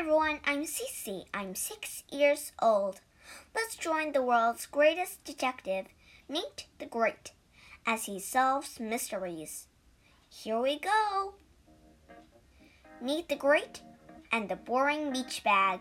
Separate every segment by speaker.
Speaker 1: everyone, I'm Cece. I'm six years old. Let's join the world's greatest detective, Nate the Great, as he solves mysteries. Here we go. Nate the Great and the Boring Beach Bag.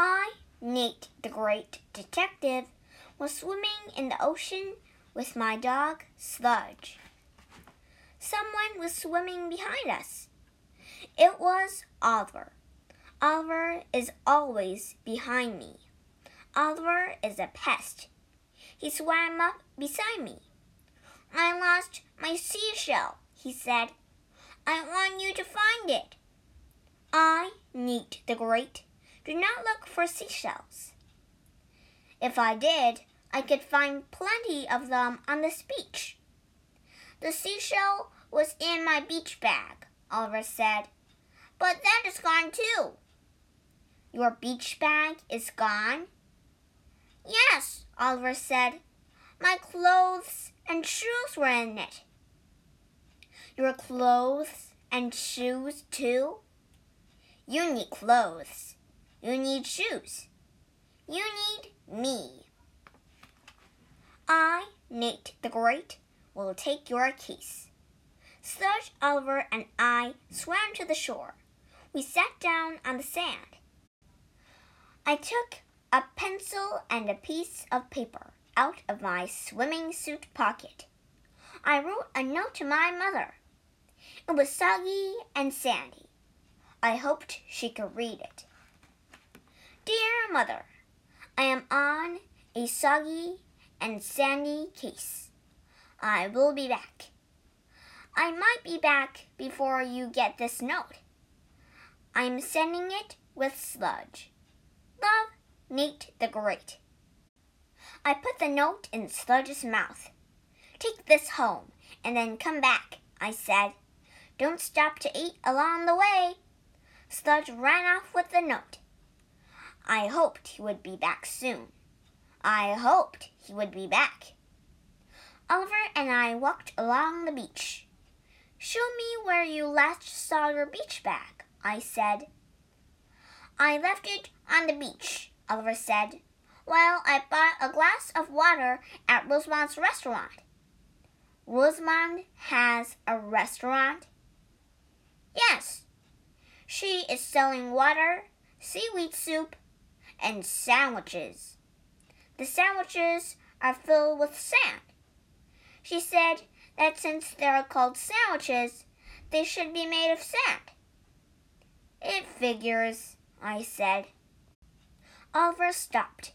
Speaker 1: I, Nate the Great Detective, was swimming in the ocean with my dog, Sludge. Someone was swimming behind us. It was Oliver. Oliver is always behind me. Oliver is a pest. He swam up beside me. I lost my seashell, he said. I want you to find it. I, Nate the Great, do not look for seashells. If I did, I could find plenty of them on this beach. The seashell was in my beach bag, Oliver said. But that is gone too. Your beach bag is gone? Yes, Oliver said. My clothes and shoes were in it. Your clothes and shoes too? You need clothes. You need shoes. You need me. I, Nate the Great, will take your case. Sludge, Oliver, and I swam to the shore. We sat down on the sand. I took a pencil and a piece of paper out of my swimming suit pocket. I wrote a note to my mother. It was soggy and sandy. I hoped she could read it. Dear Mother, I am on a soggy and sandy case. I will be back. I might be back before you get this note. I'm sending it with sludge. Love, Nate the Great. I put the note in Sludge's mouth. Take this home and then come back, I said. Don't stop to eat along the way. Sludge ran off with the note. I hoped he would be back soon. I hoped he would be back. Oliver and I walked along the beach. Show me where you last saw your beach bag, I said. I left it on the beach, Oliver said, while I bought a glass of water at Rosamond's restaurant. Rosamond has a restaurant? Yes. She is selling water, seaweed soup, and sandwiches. The sandwiches are filled with sand. She said that since they are called sandwiches, they should be made of sand. It figures, I said. Oliver stopped.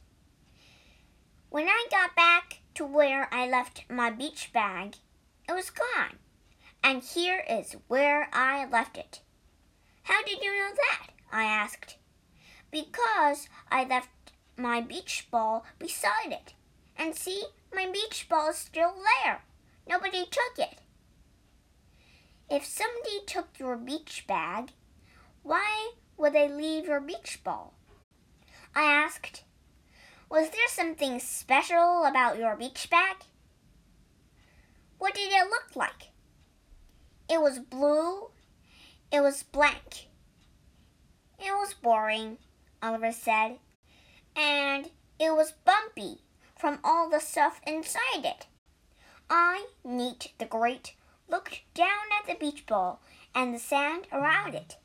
Speaker 1: When I got back to where I left my beach bag, it was gone. And here is where I left it. How did you know that? I asked because I left my beach ball beside it. And see, my beach ball is still there. Nobody took it. If somebody took your beach bag, why would they leave your beach ball? I asked. Was there something special about your beach bag? What did it look like? It was blue. It was blank. It was boring. Oliver said, and it was bumpy from all the stuff inside it. I, Nate the Great, looked down at the beach ball and the sand around it.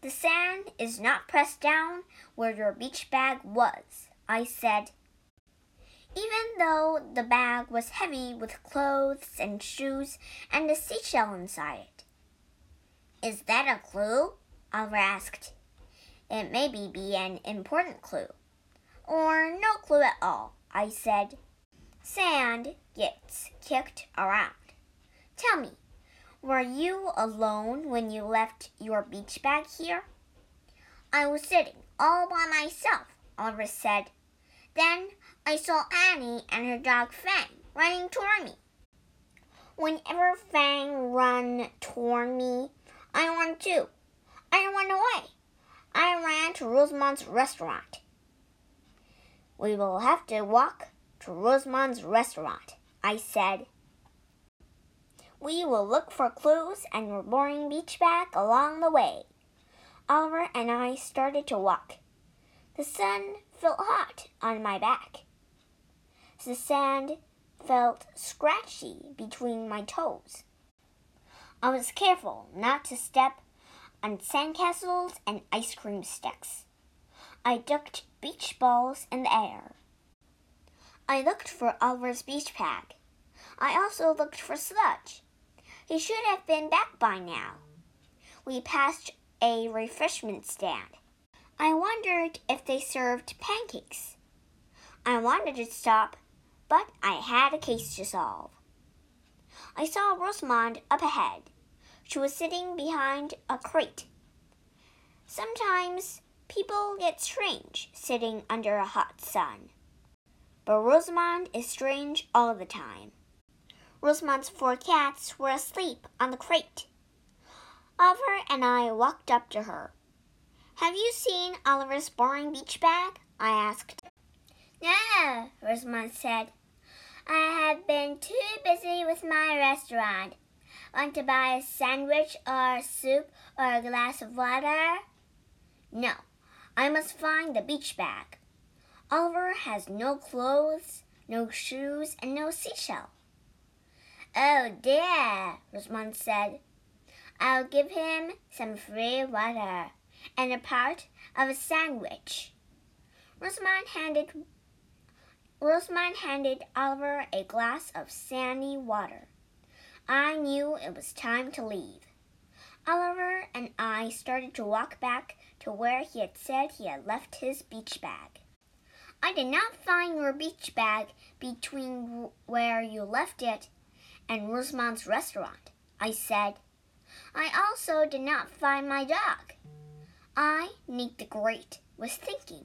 Speaker 1: The sand is not pressed down where your beach bag was, I said. Even though the bag was heavy with clothes and shoes and a seashell inside it. Is that a clue? Oliver asked. It may be an important clue. Or no clue at all, I said. Sand gets kicked around. Tell me, were you alone when you left your beach bag here? I was sitting all by myself, Oliver said. Then I saw Annie and her dog Fang running toward me. Whenever Fang run toward me, I run too. I ran away. I ran to Rosamond's restaurant. We will have to walk to Rosamond's restaurant, I said. We will look for clues and boring beach bag along the way. Oliver and I started to walk. The sun felt hot on my back. The sand felt scratchy between my toes. I was careful not to step on sandcastles and ice cream sticks. I ducked beach balls in the air. I looked for Oliver's beach bag. I also looked for Sludge. He should have been back by now. We passed a refreshment stand. I wondered if they served pancakes. I wanted to stop, but I had a case to solve. I saw Rosamond up ahead. She was sitting behind a crate. Sometimes people get strange sitting under a hot sun. But Rosamond is strange all the time. Rosamond's four cats were asleep on the crate. Oliver and I walked up to her. Have you seen Oliver's boring beach bag? I asked. No, Rosamond said. I have been too busy with my restaurant. Want to buy a sandwich or soup or a glass of water? No, I must find the beach bag. Oliver has no clothes, no shoes, and no seashell. Oh dear, Rosamond said. I'll give him some free water and a part of a sandwich. Rosamond handed Rosamond handed Oliver a glass of sandy water. I knew it was time to leave. Oliver and I started to walk back to where he had said he had left his beach bag. I did not find your beach bag between where you left it and Rosamond's restaurant, I said. I also did not find my dog. I, Nate the Great, was thinking.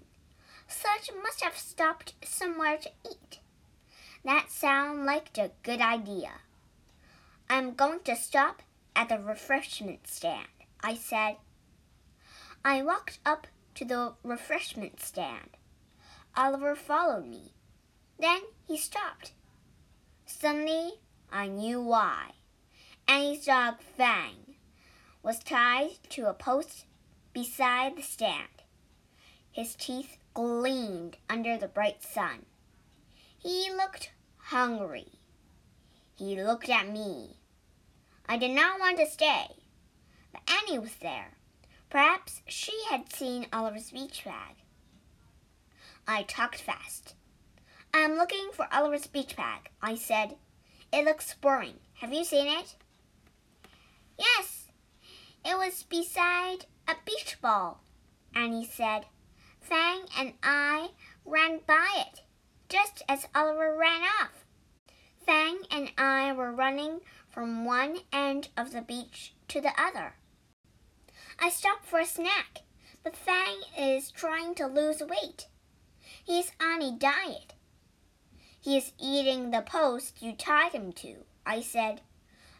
Speaker 1: Sludge must have stopped somewhere to eat. That sounded like a good idea. I'm going to stop at the refreshment stand, I said. I walked up to the refreshment stand. Oliver followed me. Then he stopped. Suddenly, I knew why. Annie's dog Fang was tied to a post beside the stand. His teeth gleamed under the bright sun. He looked hungry. He looked at me. I did not want to stay, but Annie was there. Perhaps she had seen Oliver's beach bag. I talked fast. I'm looking for Oliver's beach bag, I said. It looks boring. Have you seen it? Yes, it was beside a beach ball, Annie said. Fang and I ran by it, just as Oliver ran off. Fang and I were running from one end of the beach to the other. I stopped for a snack, but Fang is trying to lose weight. He's on a diet. He is eating the post you tied him to, I said.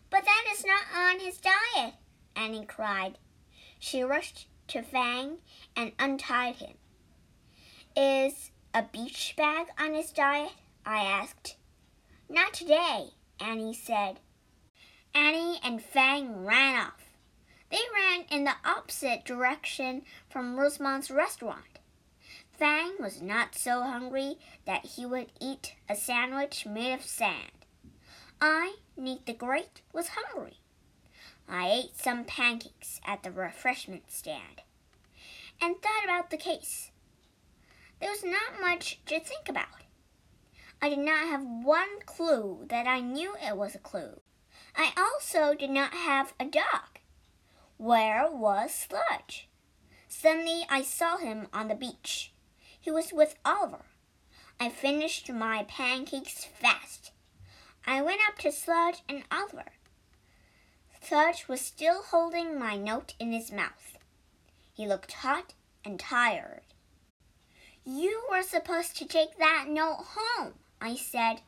Speaker 1: But that is not on his diet, Annie cried. She rushed to Fang and untied him. Is a beach bag on his diet? I asked. Not today, Annie said. Annie and Fang ran off. They ran in the opposite direction from Rosamond's restaurant. Fang was not so hungry that he would eat a sandwich made of sand. I, Nate the Great, was hungry. I ate some pancakes at the refreshment stand and thought about the case. There was not much to think about. I did not have one clue that I knew it was a clue. I also did not have a dog. Where was Sludge? Suddenly I saw him on the beach. He was with Oliver. I finished my pancakes fast. I went up to Sludge and Oliver. Sludge was still holding my note in his mouth. He looked hot and tired. You were supposed to take that note home, I said.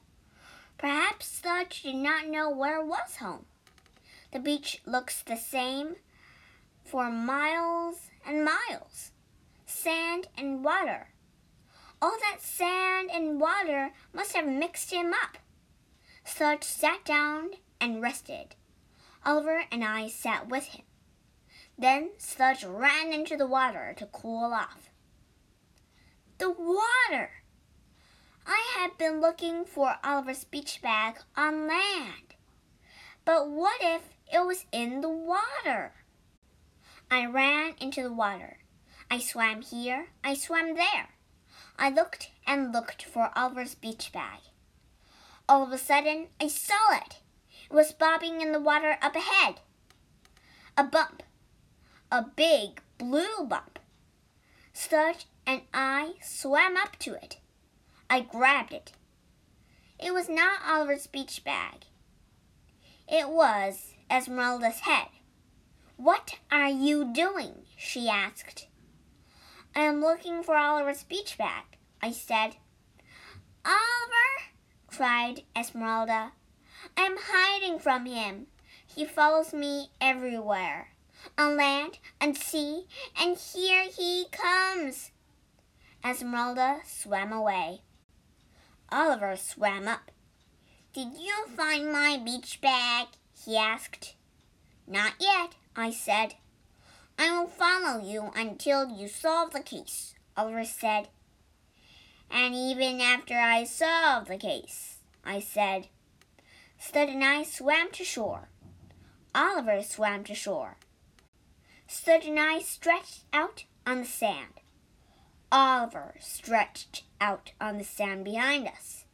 Speaker 1: Perhaps Sludge did not know where was home. The beach looks the same for miles and miles sand and water. All that sand and water must have mixed him up. Sludge sat down and rested. Oliver and I sat with him. Then Sludge ran into the water to cool off. The water! I had been looking for Oliver's beach bag on land. But what if it was in the water? I ran into the water. I swam here, I swam there. I looked and looked for Oliver's beach bag. All of a sudden, I saw it. It was bobbing in the water up ahead. A bump. A big blue bump. Sludge and I swam up to it. I grabbed it. It was not Oliver's beach bag. It was Esmeralda's head. What are you doing? she asked. I am looking for Oliver's beach bag, I said. Oliver, cried Esmeralda. I am hiding from him. He follows me everywhere, on land and sea, and here he comes. Esmeralda swam away. Oliver swam up. Did you find my beach bag? he asked. Not yet, I said. I will follow you until you solve the case, Oliver said. And even after I solve the case, I said. Sludge and I swam to shore. Oliver swam to shore. Sludge and I stretched out on the sand. Oliver stretched out on the sand behind us.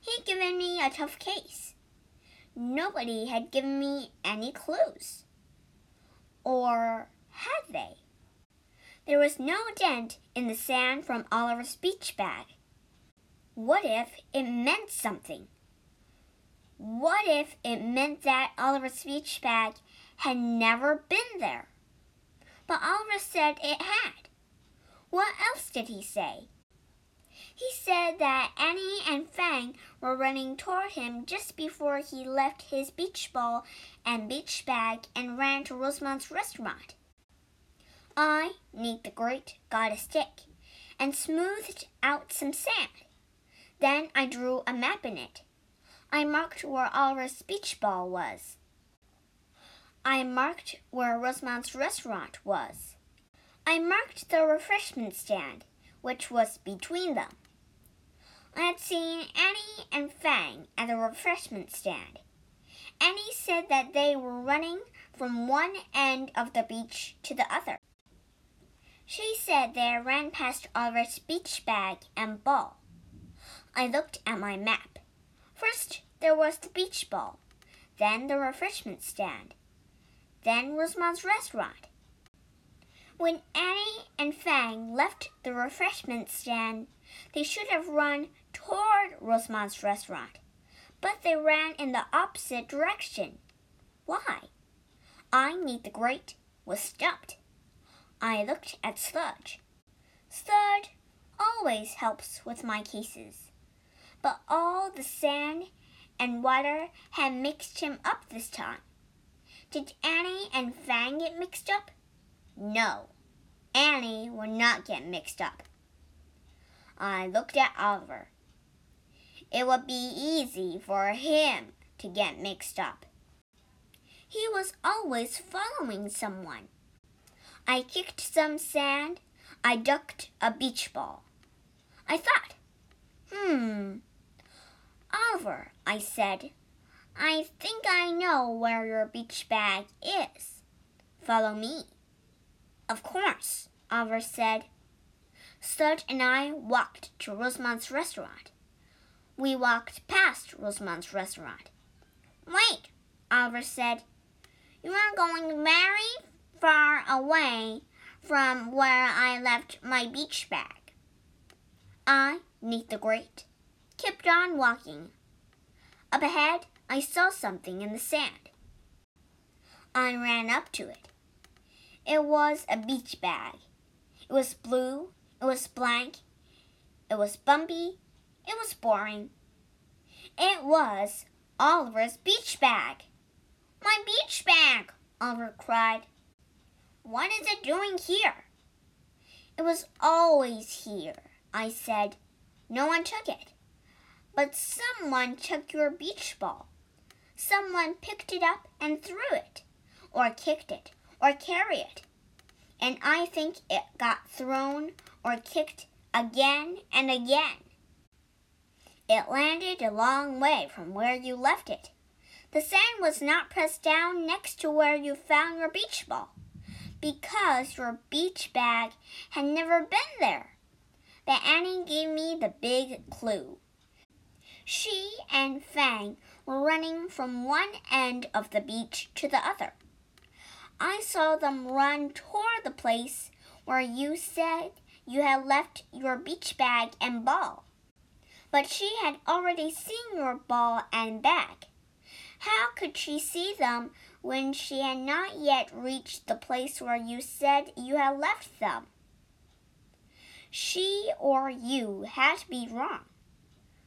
Speaker 1: He'd given me a tough case. Nobody had given me any clues. Or had they? There was no dent in the sand from Oliver's beach bag. What if it meant something? What if it meant that Oliver's beach bag had never been there? But Oliver said it had. What else did he say? He said that Annie and Fang were running toward him just before he left his beach ball and beach bag and ran to Rosamond's restaurant. I, Nate the Great, got a stick and smoothed out some sand. Then I drew a map in it. I marked where Oliver's beach ball was. I marked where Rosamond's restaurant was. I marked the refreshment stand, which was between them. I had seen Annie and Fang at the refreshment stand. Annie said that they were running from one end of the beach to the other. She said they ran past Oliver's beach bag and ball. I looked at my map. First, there was the beach ball, then the refreshment stand, then Rosamond's restaurant. When Annie and Fang left the refreshment stand, they should have run toward Rosamond's restaurant, but they ran in the opposite direction. Why? I Nate the Great was stumped. I looked at Sludge. Sludge always helps with my cases, but all the sand and water had mixed him up this time. Did Annie and Fang get mixed up? No, Annie would not get mixed up. I looked at Oliver. It would be easy for him to get mixed up. He was always following someone. I kicked some sand. I ducked a beach ball. I thought, hmm. Oliver, I said, I think I know where your beach bag is. Follow me. Of course, Oliver said. Sludge and I walked to Rosamond's restaurant. We walked past Rosamond's restaurant. Wait, Oliver said. You are going very far away from where I left my beach bag. I, Nate the Great, kept on walking. Up ahead, I saw something in the sand. I ran up to it. It was a beach bag. It was blue, it was blank, it was bumpy, it was boring. It was Oliver's beach bag. My beach bag, Oliver cried. What is it doing here? It was always here, I said. No one took it. But someone took your beach ball. Someone picked it up and threw it, or kicked it, or carried it. And I think it got thrown or kicked again and again. It landed a long way from where you left it. The sand was not pressed down next to where you found your beach ball because your beach bag had never been there. But Annie gave me the big clue. She and Fang were running from one end of the beach to the other. I saw them run toward the place where you said you had left your beach bag and ball. But she had already seen your ball and bag. How could she see them when she had not yet reached the place where you said you had left them? She or you had to be wrong.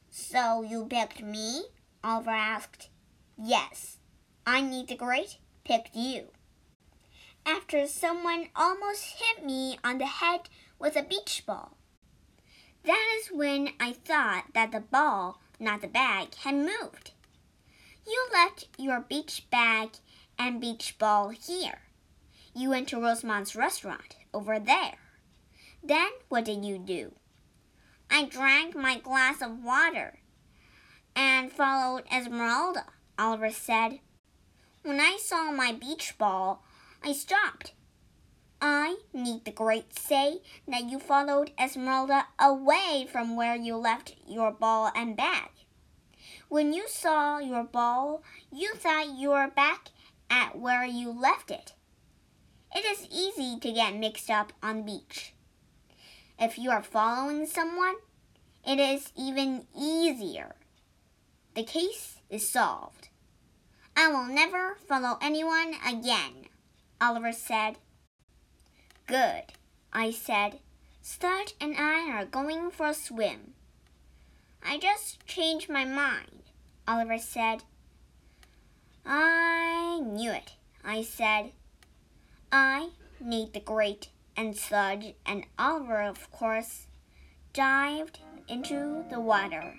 Speaker 1: So you picked me? Oliver asked. Yes, I Nate the Great picked you. After someone almost hit me on the head with a beach ball. That is when I thought that the ball, not the bag, had moved. You left your beach bag and beach ball here. You went to Rosamond's restaurant over there. Then what did you do? I drank my glass of water and followed Esmeralda, Oliver said. When I saw my beach ball, I stopped. I Nate the great say that you followed Esmeralda away from where you left your ball and bag. When you saw your ball, you thought you were back at where you left it. It is easy to get mixed up on the beach. If you are following someone, it is even easier. The case is solved. I will never follow anyone again, Oliver said. Good, I said. Sludge and I are going for a swim. I just changed my mind, Oliver said. I knew it, I said. I, Nate the Great, and Sludge and Oliver, of course, dived into the water.